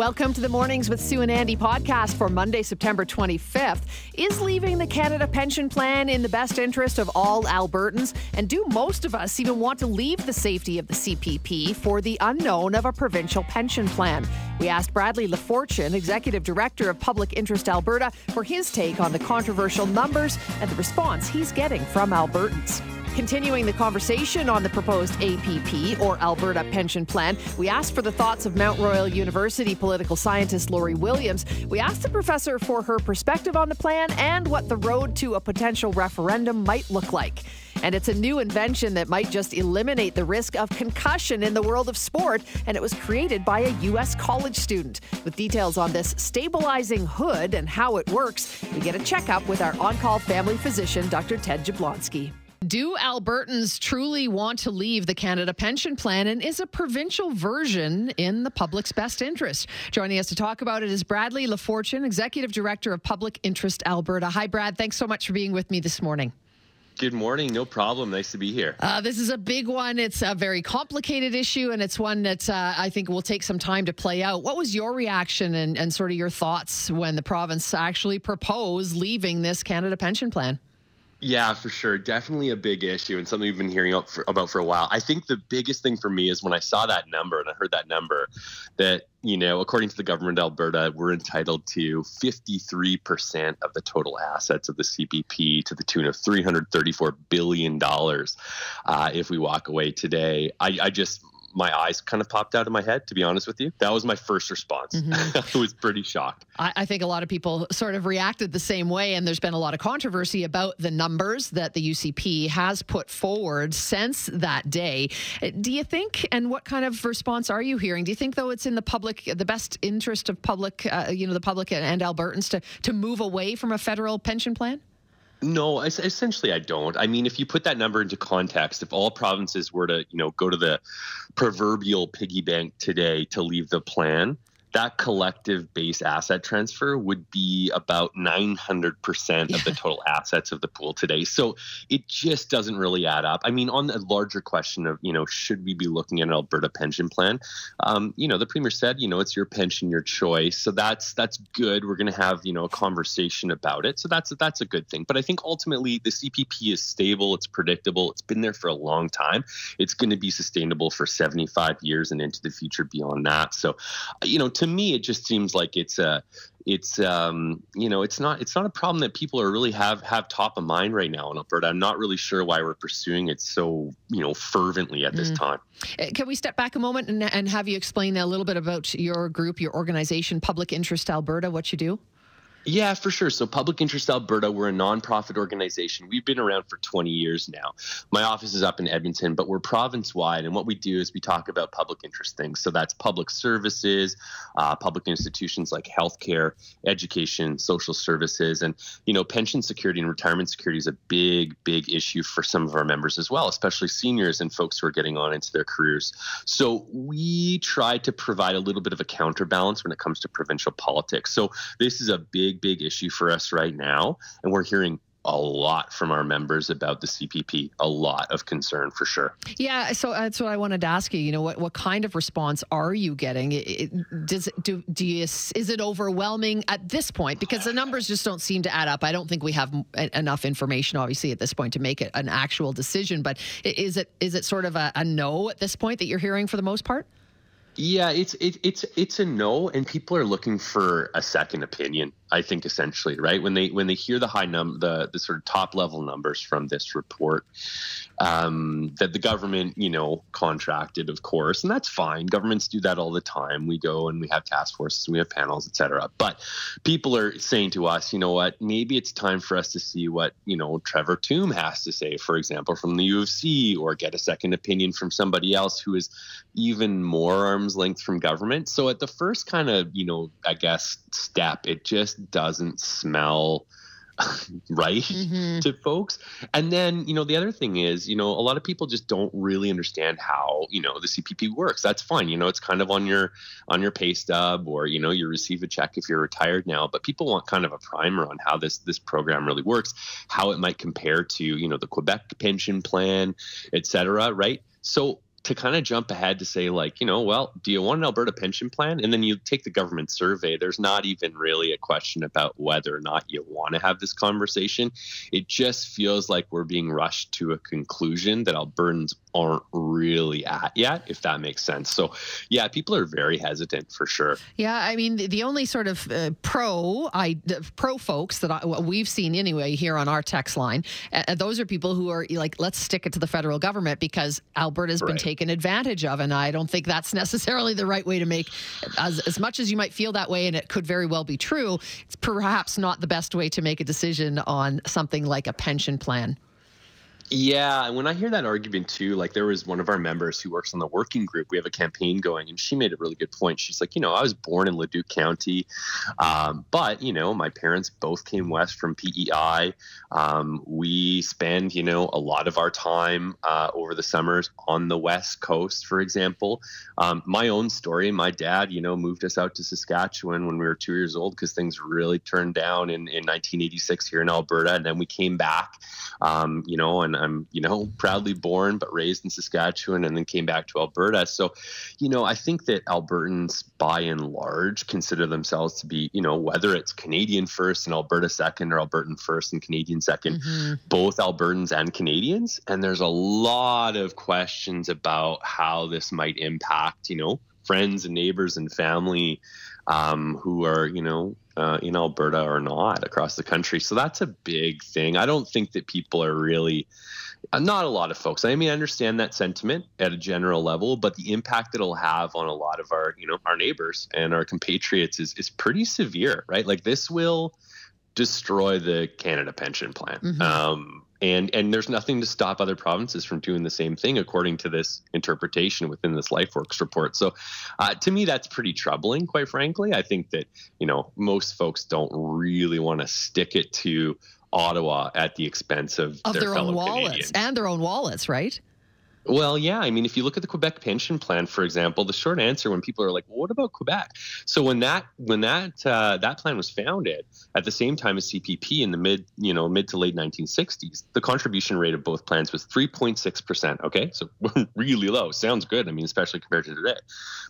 Welcome to the Mornings with Sue and Andy podcast for Monday, September 25th. Is leaving the Canada Pension Plan in the best interest of all Albertans? And do most of us even want to leave the safety of the CPP for the unknown of a provincial pension plan? We asked Bradley LaFortune, Executive Director of Public Interest Alberta, for his take on the controversial numbers and the response he's getting from Albertans. Continuing the conversation on the proposed APP or Alberta Pension Plan, we asked for the thoughts of Mount Royal University political scientist Lori Williams. We asked the professor for her perspective on the plan and what the road to a potential referendum might look like. And it's a new invention that might just eliminate the risk of concussion in the world of sport. And it was created by a U.S. college student. With details on this stabilizing hood and how it works, we get a checkup with our on call family physician, Dr. Ted Jablonski. Do Albertans truly want to leave the Canada Pension Plan and is a provincial version in the public's best interest? Joining us to talk about it is Bradley LaFortune, Executive Director of Public Interest Alberta. Hi, Brad. Thanks so much for being with me this morning. Good morning. No problem. Nice to be here. Uh, this is a big one. It's a very complicated issue, and it's one that uh, I think will take some time to play out. What was your reaction and, and sort of your thoughts when the province actually proposed leaving this Canada Pension Plan? Yeah, for sure. Definitely a big issue and something we've been hearing about for a while. I think the biggest thing for me is when I saw that number and I heard that number that, you know, according to the government of Alberta, we're entitled to 53% of the total assets of the CPP to the tune of $334 billion uh, if we walk away today. I, I just, my eyes kind of popped out of my head, to be honest with you. That was my first response. Mm-hmm. I was pretty shocked. I, I, think a lot of people sort of reacted the same way, and there's been a lot of controversy about the numbers that the UCP has put forward since that day. Do you think, and what kind of response are you hearing? Do you think, though, it's in the public, the best interest of public, uh, you know, the public and Albertans to, to move away from a federal pension plan? No, essentially I don't. I mean, if you put that number into context, if all provinces were to, you know, go to the proverbial piggy bank today to leave the plan, that collective base asset transfer would be about 900% of the total assets of the pool today. So it just doesn't really add up. I mean, on the larger question of, you know, should we be looking at an Alberta pension plan? Um, you know, the premier said, you know, it's your pension, your choice. So that's that's good. We're going to have, you know, a conversation about it. So that's that's a good thing. But I think ultimately the CPP is stable, it's predictable, it's been there for a long time. It's going to be sustainable for 75 years and into the future beyond that. So, you know, to me, it just seems like it's a it's um, you know it's not it's not a problem that people are really have have top of mind right now in Alberta. I'm not really sure why we're pursuing it so you know fervently at this mm. time. Uh, can we step back a moment and, and have you explain a little bit about your group, your organization, Public Interest Alberta, what you do? Yeah, for sure. So, Public Interest Alberta, we're a nonprofit organization. We've been around for 20 years now. My office is up in Edmonton, but we're province wide. And what we do is we talk about public interest things. So, that's public services, uh, public institutions like healthcare, education, social services. And, you know, pension security and retirement security is a big, big issue for some of our members as well, especially seniors and folks who are getting on into their careers. So, we try to provide a little bit of a counterbalance when it comes to provincial politics. So, this is a big big, big issue for us right now. And we're hearing a lot from our members about the CPP, a lot of concern for sure. Yeah, so that's what I wanted to ask you. You know, what, what kind of response are you getting? It, does do do you is it overwhelming at this point? Because the numbers just don't seem to add up. I don't think we have enough information, obviously, at this point to make it an actual decision. But is it is it sort of a, a no at this point that you're hearing for the most part? Yeah, it's it, it's it's a no, and people are looking for a second opinion. I think essentially, right when they when they hear the high num the the sort of top level numbers from this report, um, that the government you know contracted, of course, and that's fine. Governments do that all the time. We go and we have task forces, we have panels, etc. But people are saying to us, you know what? Maybe it's time for us to see what you know Trevor Tombe has to say, for example, from the U of C, or get a second opinion from somebody else who is even more arm's length from government. So at the first kind of, you know, I guess step, it just doesn't smell right mm-hmm. to folks. And then, you know, the other thing is, you know, a lot of people just don't really understand how, you know, the CPP works. That's fine. You know, it's kind of on your on your pay stub or, you know, you receive a check if you're retired now, but people want kind of a primer on how this this program really works, how it might compare to, you know, the Quebec pension plan, et cetera, right? So to kind of jump ahead to say like you know well do you want an alberta pension plan? And then you take the government survey. There's not even really a question about whether or not you want to have this conversation. It just feels like we're being rushed to a conclusion that albertans aren't really at yet if that makes sense so yeah people are very hesitant for sure yeah i mean the only sort of uh, pro i pro folks that I, we've seen anyway here on our text line uh, those are people who are like let's stick it to the federal government because alberta's right. been taken advantage of. And I don't think that's necessarily the right way to make, as, as much as you might feel that way, and it could very well be true, it's perhaps not the best way to make a decision on something like a pension plan. Yeah, and when I hear that argument too, like there was one of our members who works on the working group. We have a campaign going, and she made a really good point. She's like, you know, I was born in Leduc County, um, but you know, my parents both came west from PEI. Um, we spend, you know, a lot of our time uh, over the summers on the west coast, for example. Um, my own story: my dad, you know, moved us out to Saskatchewan when we were two years old because things really turned down in, in 1986 here in Alberta, and then we came back, um, you know, and I'm, you know, proudly born but raised in Saskatchewan and then came back to Alberta. So, you know, I think that Albertans by and large consider themselves to be, you know, whether it's Canadian first and Alberta second or Albertan first and Canadian 2nd mm-hmm. both Albertans and Canadians. And there's a lot of questions about how this might impact, you know, friends and neighbors and family um, who are, you know, uh, in Alberta or not across the country. So that's a big thing. I don't think that people are really, uh, not a lot of folks. I mean, I understand that sentiment at a general level, but the impact it'll have on a lot of our, you know, our neighbors and our compatriots is is pretty severe, right? Like this will destroy the Canada Pension Plan. Mm-hmm. Um, and and there's nothing to stop other provinces from doing the same thing according to this interpretation within this lifeworks report. So uh, to me that's pretty troubling quite frankly. I think that you know most folks don't really want to stick it to ottawa at the expense of, of their, their own wallets Canadians. and their own wallets right well, yeah. I mean, if you look at the Quebec pension plan, for example, the short answer when people are like, well, "What about Quebec?" So when that when that uh, that plan was founded at the same time as CPP in the mid you know mid to late 1960s, the contribution rate of both plans was 3.6 percent. Okay, so really low. Sounds good. I mean, especially compared to today.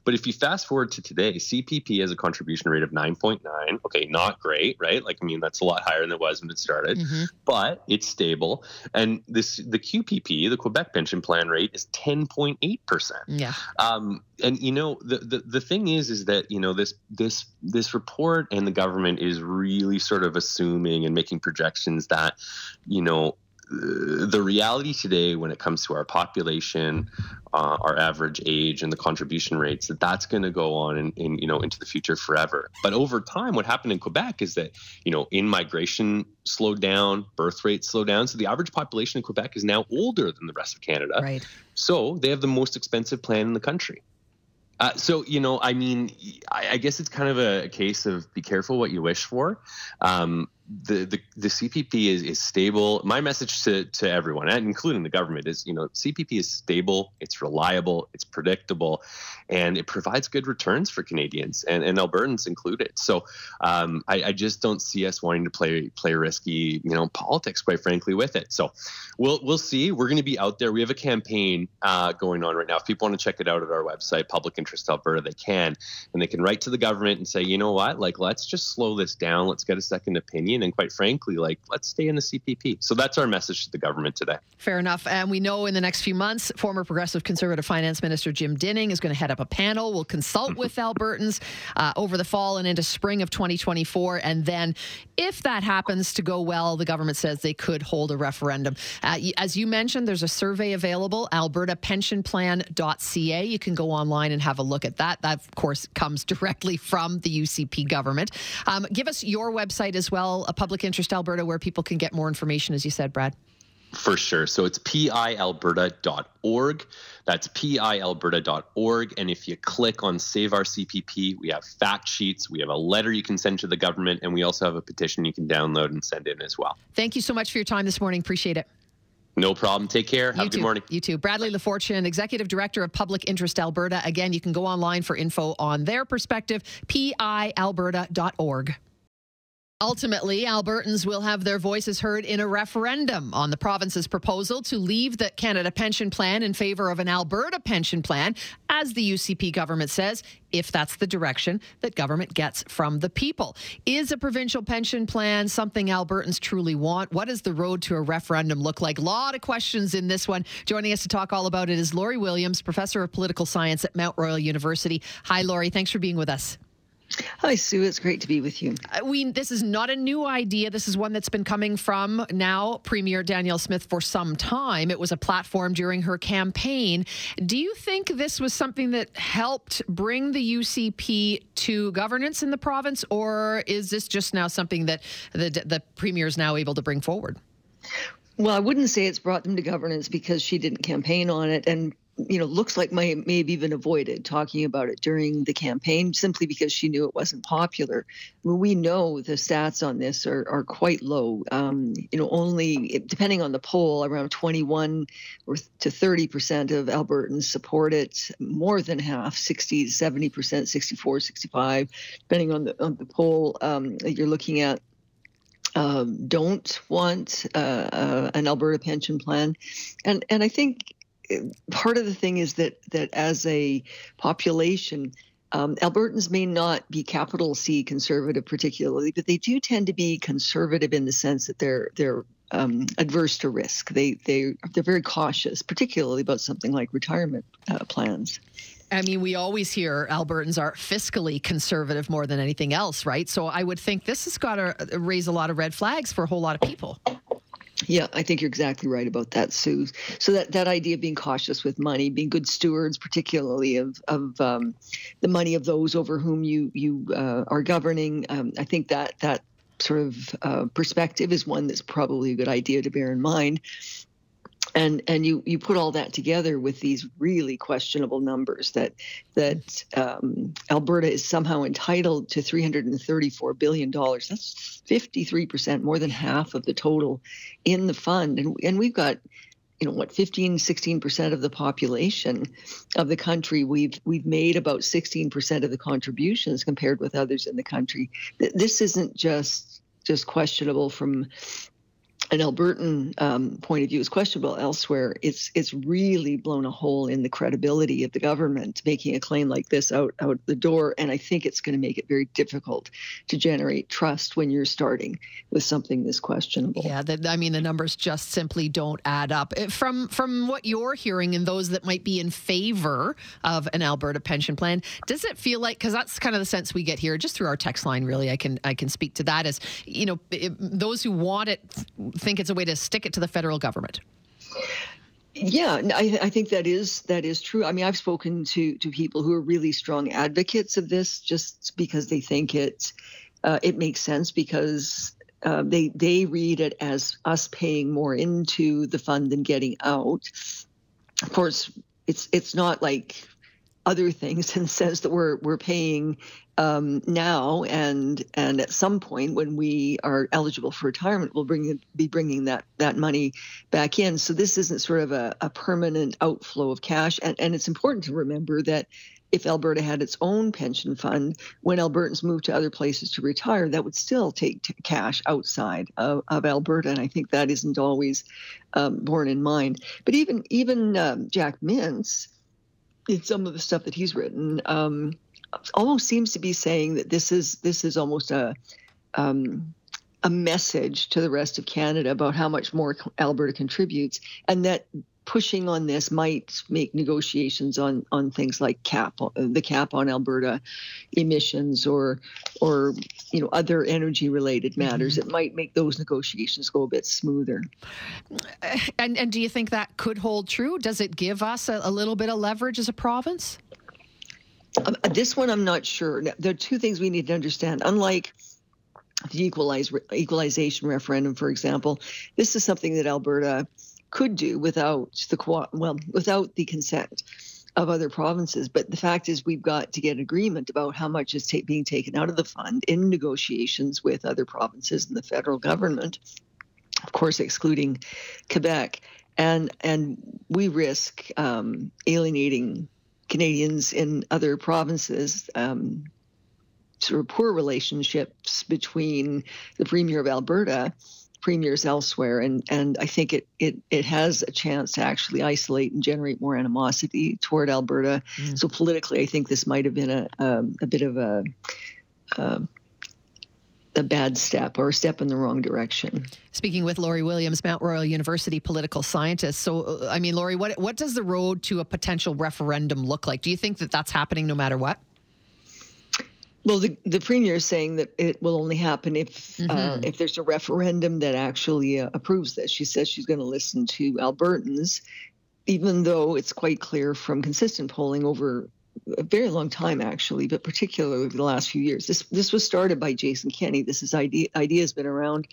But if you fast forward to today, CPP has a contribution rate of 9.9. Okay, not great, right? Like, I mean, that's a lot higher than it was when it started, mm-hmm. but it's stable. And this the QPP, the Quebec pension plan rate rate is 10.8%. Yeah. Um, and you know the, the the thing is is that you know this this this report and the government is really sort of assuming and making projections that you know the reality today when it comes to our population, uh, our average age, and the contribution rates, that that's going to go on in, in, you know into the future forever. But over time, what happened in Quebec is that you know in migration slowed down, birth rates slowed down, so the average population in Quebec is now older than the rest of Canada. Right. So they have the most expensive plan in the country. Uh, so you know, I mean, I, I, guess it's kind of a, case of be careful what you wish for. Um, the, the the CPP is, is stable. My message to, to everyone, including the government, is you know CPP is stable, it's reliable, it's predictable, and it provides good returns for Canadians and, and Albertans included. So um, I, I, just don't see us wanting to play play risky you know politics, quite frankly, with it. So we'll we'll see. We're going to be out there. We have a campaign uh, going on right now. If people want to check it out at our website, Public Interest Alberta, they can, and they can write to the government and say, you know what, like let's just slow this down. Let's get a second opinion and quite frankly, like let's stay in the CPP. So that's our message to the government today. Fair enough. And we know in the next few months, former Progressive Conservative Finance Minister Jim Dinning is going to head up a panel. We'll consult with Albertans uh, over the fall and into spring of 2024. And then, if that happens to go well, the government says they could hold a referendum. Uh, as you mentioned, there's a survey available, albertapensionplan.ca. You can go online and have a look at that. That, of course, comes directly from the UCP government. Um, give us your website as well, a Public Interest Alberta, where people can get more information, as you said, Brad. For sure. So it's pialberta.org. That's pialberta.org. And if you click on Save Our CPP, we have fact sheets, we have a letter you can send to the government, and we also have a petition you can download and send in as well. Thank you so much for your time this morning. Appreciate it. No problem. Take care. Have you a good too. morning. You too. Bradley LaFortune, Executive Director of Public Interest Alberta. Again, you can go online for info on their perspective, pialberta.org. Ultimately, Albertans will have their voices heard in a referendum on the province's proposal to leave the Canada Pension Plan in favor of an Alberta pension plan, as the UCP government says, if that's the direction that government gets from the people. Is a provincial pension plan something Albertans truly want? What does the road to a referendum look like? A lot of questions in this one. Joining us to talk all about it is Lori Williams, professor of political science at Mount Royal University. Hi, Lori. Thanks for being with us. Hi, Sue. It's great to be with you. We, this is not a new idea. This is one that's been coming from now Premier Danielle Smith for some time. It was a platform during her campaign. Do you think this was something that helped bring the UCP to governance in the province, or is this just now something that the, the Premier is now able to bring forward? Well, I wouldn't say it's brought them to governance because she didn't campaign on it. And you know, looks like may, may have even avoided talking about it during the campaign simply because she knew it wasn't popular. Well, we know the stats on this are, are quite low. Um, you know, only depending on the poll, around 21 or to 30 percent of Albertans support it. More than half, 60 to 70 percent, 64, 65, depending on the on the poll um, you're looking at. Um, don't want uh, uh, an Alberta pension plan, and and I think part of the thing is that that as a population, um, Albertans may not be capital C conservative particularly, but they do tend to be conservative in the sense that they're they're um, adverse to risk. They they they're very cautious, particularly about something like retirement uh, plans. I mean, we always hear Albertans are fiscally conservative more than anything else, right? So I would think this has got to raise a lot of red flags for a whole lot of people. Yeah, I think you're exactly right about that, Sue. So that, that idea of being cautious with money, being good stewards, particularly of of um, the money of those over whom you you uh, are governing, um, I think that that sort of uh, perspective is one that's probably a good idea to bear in mind and and you you put all that together with these really questionable numbers that that um, Alberta is somehow entitled to 334 billion dollars. That's 53 percent, more than half of the total in the fund, and and we've got you know what 15 16 percent of the population of the country. We've we've made about 16 percent of the contributions compared with others in the country. This isn't just just questionable from an Albertan um, point of view is questionable elsewhere, it's it's really blown a hole in the credibility of the government making a claim like this out out the door, and I think it's going to make it very difficult to generate trust when you're starting with something this questionable. Yeah, the, I mean the numbers just simply don't add up. From from what you're hearing and those that might be in favor of an Alberta pension plan, does it feel like because that's kind of the sense we get here just through our text line? Really, I can I can speak to that as you know it, those who want it think it's a way to stick it to the federal government. Yeah, I, I, think that is that is true. I mean, I've spoken to to people who are really strong advocates of this, just because they think it uh, it makes sense because uh, they they read it as us paying more into the fund than getting out. Of course, it's it's not like other things in the sense that we're we're paying um, now and and at some point when we are eligible for retirement, we'll bring be bringing that that money back in. So this isn't sort of a, a permanent outflow of cash, and and it's important to remember that if Alberta had its own pension fund, when Albertans moved to other places to retire, that would still take t- cash outside of, of, Alberta, and I think that isn't always um, borne in mind. But even even um, Jack Mintz, in some of the stuff that he's written, um, almost seems to be saying that this is this is almost a um, a message to the rest of Canada about how much more Alberta contributes, and that pushing on this might make negotiations on on things like cap the cap on Alberta emissions or or you know other energy related matters. Mm-hmm. It might make those negotiations go a bit smoother. And and do you think that could hold true? Does it give us a, a little bit of leverage as a province? Um, this one, I'm not sure. There are two things we need to understand. Unlike the equalize, equalization referendum, for example, this is something that Alberta could do without the well, without the consent of other provinces. But the fact is, we've got to get agreement about how much is ta- being taken out of the fund in negotiations with other provinces and the federal government, of course, excluding Quebec. And and we risk um, alienating Canadians in other provinces um, sort of poor relationships between the premier of Alberta premiers elsewhere and and I think it it it has a chance to actually isolate and generate more animosity toward Alberta. Mm. So politically, I think this might have been a um, a bit of a uh, a bad step or a step in the wrong direction. Speaking with Lori Williams, Mount Royal University political scientist. So, uh, I mean, Lori, what what does the road to a potential referendum look like? Do you think that that's happening no matter what? Well, the, the premier is saying that it will only happen if uh, mm-hmm. uh, if there's a referendum that actually uh, approves this. She says she's going to listen to Albertans, even though it's quite clear from consistent polling over a very long time, actually, but particularly the last few years. This this was started by Jason Kenney. This is idea idea has been around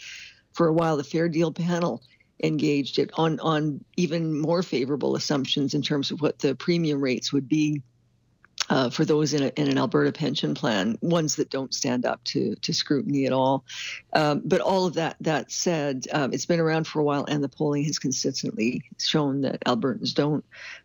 for a while. The Fair Deal panel engaged it on on even more favorable assumptions in terms of what the premium rates would be uh, for those in, a, in, an Alberta pension plan, ones that don't stand up to, to scrutiny at all. Um, but all of that that said, um, it's been around for a while, and the polling has consistently shown that Albertans don't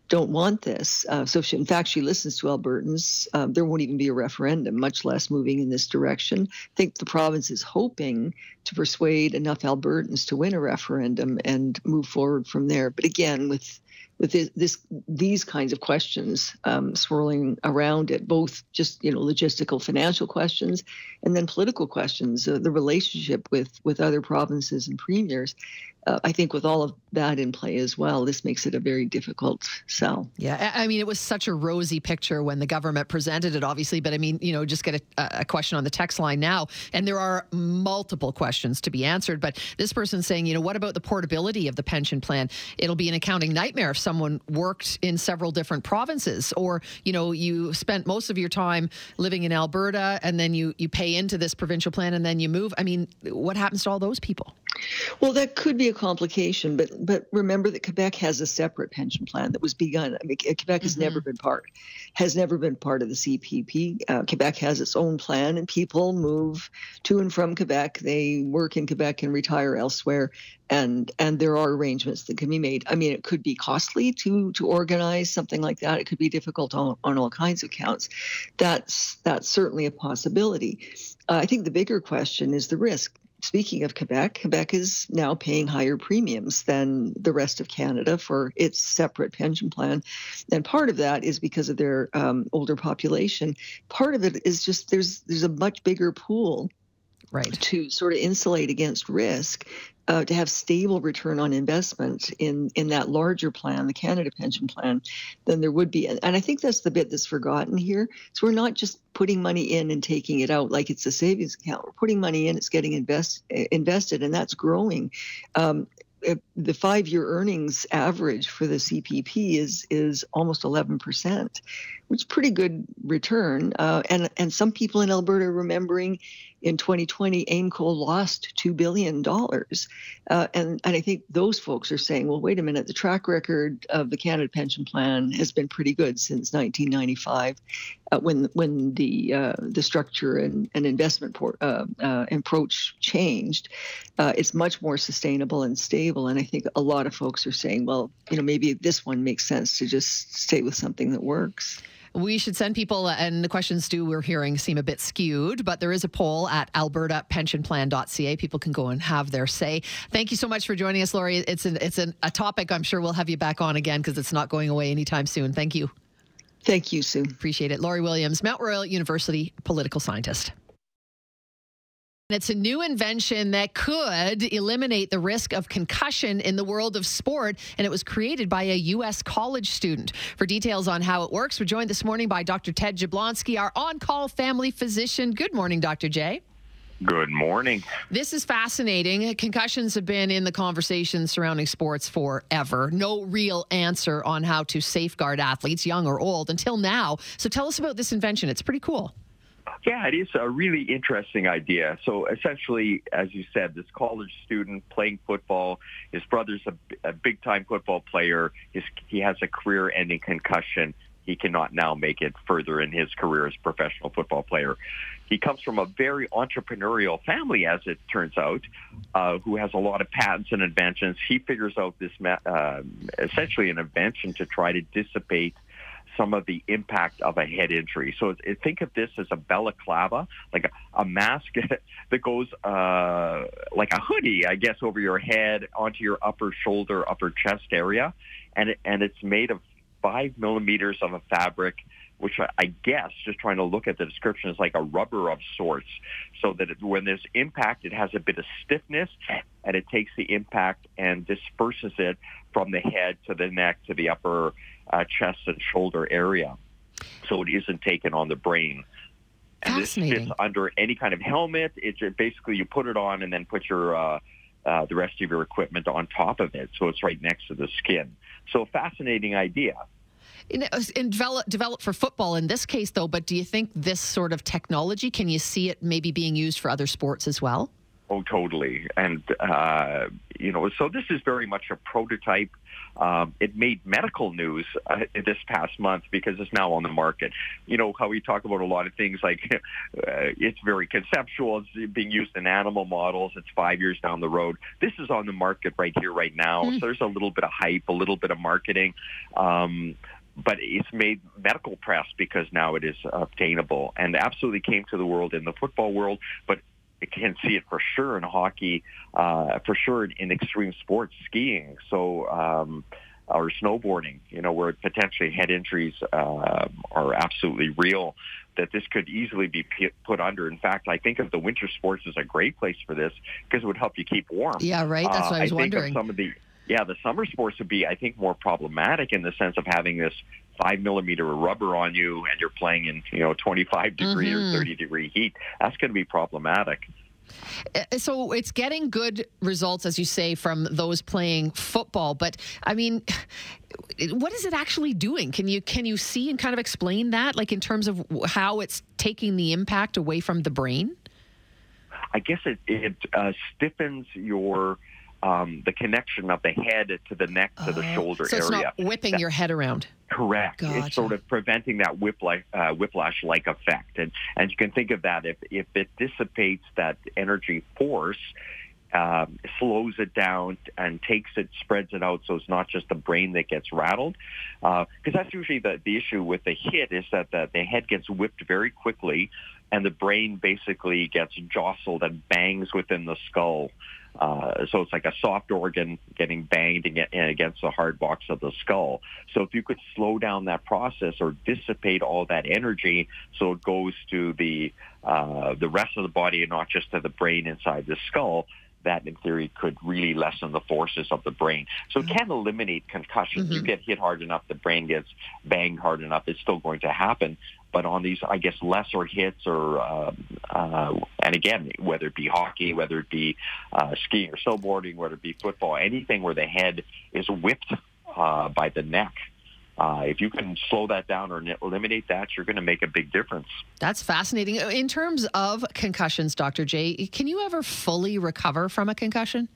don't want this. Uh, so, she, in fact, she listens to Albertans. Um, there won't even be a referendum, much less moving in this direction. I think the province is hoping to persuade enough Albertans to win a referendum and move forward from there. But again, with with this, this these kinds of questions um, swirling around it, both just you know logistical, financial questions, and then political questions, uh, the relationship with with other provinces and premiers uh, I think with all of that in play as well, this makes it a very difficult sell. Yeah, I mean, it was such a rosy picture when the government presented it, obviously. But I mean, you know, just get a, a question on the text line now, and there are multiple questions to be answered. But this person's saying, you know, what about the portability of the pension plan? It'll be an accounting nightmare if someone worked in several different provinces, or you know, you spent most of your time living in Alberta, and then you you pay into this provincial plan, and then you move. I mean, what happens to all those people? Well, that could be a complication, but but remember that Quebec has a separate pension plan that was begun. I mean, Quebec has mm-hmm. never been part has never been part of the CPP. Uh, Quebec has its own plan, and people move to and from Quebec. They work in Quebec and retire elsewhere, and and there are arrangements that can be made. I mean, it could be costly to to organize something like that. It could be difficult on, on all kinds of counts. That's that's certainly a possibility. Uh, I think the bigger question is the risk speaking of Quebec, Quebec is now paying higher premiums than the rest of Canada for its separate pension plan. And part of that is because of their um, older population. Part of it is just there's there's a much bigger pool right. to sort of insulate against risk uh, to have stable return on investment in in that larger plan, the Canada Pension Plan, than there would be. And, and I think that's the bit that's forgotten here. So we're not just putting money in and taking it out like it's a savings account. We're putting money in, it's getting invest, invested, and that's growing. Um, the five-year earnings average for the CPP is is almost 11 percent, which is pretty good return. Uh, and and some people in Alberta are remembering in 2020, AIMCO lost $2 billion. Uh, and, and I think those folks are saying, well, wait a minute, the track record of the Canada Pension Plan has been pretty good since 1995 uh, when when the uh, the structure and, and investment por- uh, uh, approach changed. Uh, it's much more sustainable and stable. And I think a lot of folks are saying, well, you know, maybe this one makes sense to just stay with something that works. We should send people, uh, and the questions do we're hearing seem a bit skewed, but there is a poll at albertapensionplan.ca. People can go and have their say. Thank you so much for joining us, Lori. It's an, it's an, a topic I'm sure we'll have you back on again because it's not going away anytime soon. Thank you. Thank you, Sue. Appreciate it. Lori Williams, Mount Royal University political scientist. It's a new invention that could eliminate the risk of concussion in the world of sport, and it was created by a U.S. college student. For details on how it works, we're joined this morning by Dr. Ted Jablonski, our on call family physician. Good morning, Dr. J. Good morning. This is fascinating. Concussions have been in the conversation surrounding sports forever. No real answer on how to safeguard athletes, young or old, until now. So tell us about this invention. It's pretty cool. Yeah, it is a really interesting idea. So essentially, as you said, this college student playing football, his brother's a, a big-time football player. His, he has a career-ending concussion. He cannot now make it further in his career as a professional football player. He comes from a very entrepreneurial family, as it turns out, uh, who has a lot of patents and inventions. He figures out this, uh, essentially an invention to try to dissipate some of the impact of a head injury. So think of this as a balaclava, like a, a mask that goes uh, like a hoodie, I guess, over your head onto your upper shoulder, upper chest area, and it, and it's made of five millimeters of a fabric which I, guess, just trying to look at the description, is like a rubber of sorts, so that it, when there's impact, it has a bit of stiffness, and it takes the impact and disperses it from the head to the neck to the upper uh, chest and shoulder area, so it isn't taken on the brain. And this fits under any kind of helmet. It's basically you put it on and then put your uh, uh, the rest of your equipment on top of it, so it's right next to the skin. So fascinating idea in, in develop, develop for football in this case, though. But do you think this sort of technology can you see it maybe being used for other sports as well? Oh, totally. And uh, you know, so this is very much a prototype. Um, it made medical news uh, this past month because it's now on the market. You know how we talk about a lot of things like uh, it's very conceptual. It's being used in animal models. It's five years down the road. This is on the market right here, right now. Mm. So there's a little bit of hype, a little bit of marketing. Um, but it's made medical press because now it is obtainable and absolutely came to the world in the football world, but it can see it for sure in hockey, uh, for sure in extreme sports, skiing, so um, or snowboarding. You know, where potentially head injuries uh, are absolutely real. That this could easily be put under. In fact, I think of the winter sports as a great place for this because it would help you keep warm. Yeah, right. That's what uh, I was I wondering. Think of some of the yeah, the summer sports would be, I think, more problematic in the sense of having this five millimeter of rubber on you and you're playing in, you know, 25 degree mm-hmm. or 30 degree heat. That's going to be problematic. Uh, so it's getting good results, as you say, from those playing football. But I mean, what is it actually doing? Can you can you see and kind of explain that, like in terms of how it's taking the impact away from the brain? I guess it it uh, stiffens your um, the connection of the head to the neck to the oh, shoulder so it's area. not whipping that, your head around. Correct. Gotcha. It's sort of preventing that whiplash, uh, whiplash-like effect, and and you can think of that if if it dissipates that energy force. Um, slows it down and takes it, spreads it out, so it's not just the brain that gets rattled. Because uh, that's usually the, the issue with the hit is that the, the head gets whipped very quickly, and the brain basically gets jostled and bangs within the skull. Uh, so it's like a soft organ getting banged against the hard box of the skull. So if you could slow down that process or dissipate all that energy, so it goes to the uh, the rest of the body and not just to the brain inside the skull, that in theory could really lessen the forces of the brain. So it can eliminate concussions. Mm-hmm. You get hit hard enough, the brain gets banged hard enough, it's still going to happen. But on these, I guess, lesser hits or, uh, uh, and again, whether it be hockey, whether it be uh, skiing or snowboarding, whether it be football, anything where the head is whipped uh, by the neck, uh, if you can slow that down or eliminate that, you're going to make a big difference. That's fascinating. In terms of concussions, Dr. J, can you ever fully recover from a concussion?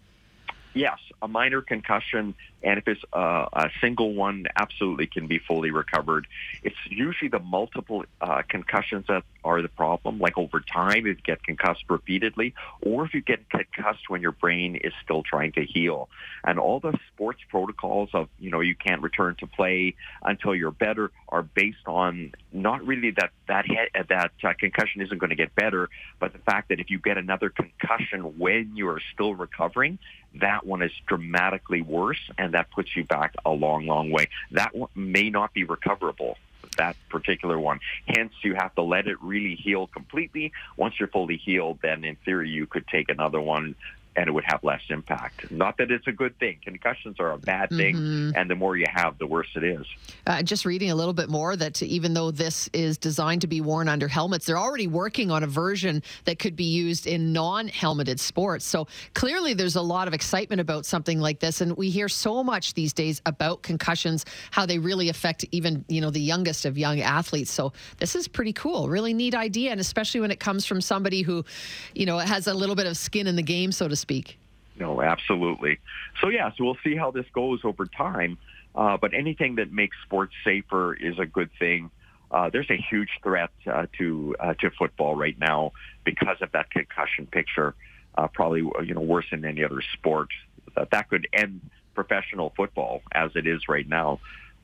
Yes, a minor concussion, and if it's uh, a single one, absolutely can be fully recovered. It's usually the multiple uh, concussions that are the problem, like over time, if you get concussed repeatedly, or if you get concussed when your brain is still trying to heal. And all the sports protocols of, you know, you can't return to play until you're better are based on not really that that that uh, concussion isn't going to get better, but the fact that if you get another concussion when you are still recovering, that one is dramatically worse, and that puts you back a long, long way. That may not be recoverable that particular one. Hence, you have to let it really heal completely. Once you're fully healed, then in theory, you could take another one and it would have less impact. Not that it's a good thing. Concussions are a bad thing, mm-hmm. and the more you have, the worse it is. Uh, just reading a little bit more that even though this is designed to be worn under helmets, they're already working on a version that could be used in non helmeted sports. So clearly, there's a lot of excitement about something like this. And we hear so much these days about concussions, how they really affect even you know the youngest of young athletes. So this is pretty cool, really neat idea, and especially when it comes from somebody who, you know, has a little bit of skin in the game, so to speak speak. No, absolutely. So yeah, so we'll see how this goes over time. Uh, but anything that makes sports safer is a good thing. Uh, there's a huge threat uh, to uh, to football right now because of that concussion picture. Uh, probably you know worse than any other sport. That that could end professional football as it is right now.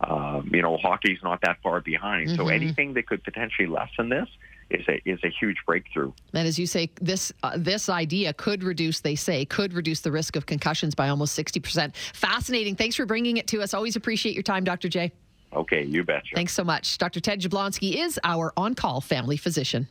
Um, you know, hockey's not that far behind. Mm-hmm. So anything that could potentially lessen this is a is a huge breakthrough. And as you say, this uh, this idea could reduce, they say, could reduce the risk of concussions by almost sixty percent. Fascinating. Thanks for bringing it to us. Always appreciate your time, Dr. J. Okay, you betcha. Thanks so much. Dr. Ted Jablonski is our on call family physician.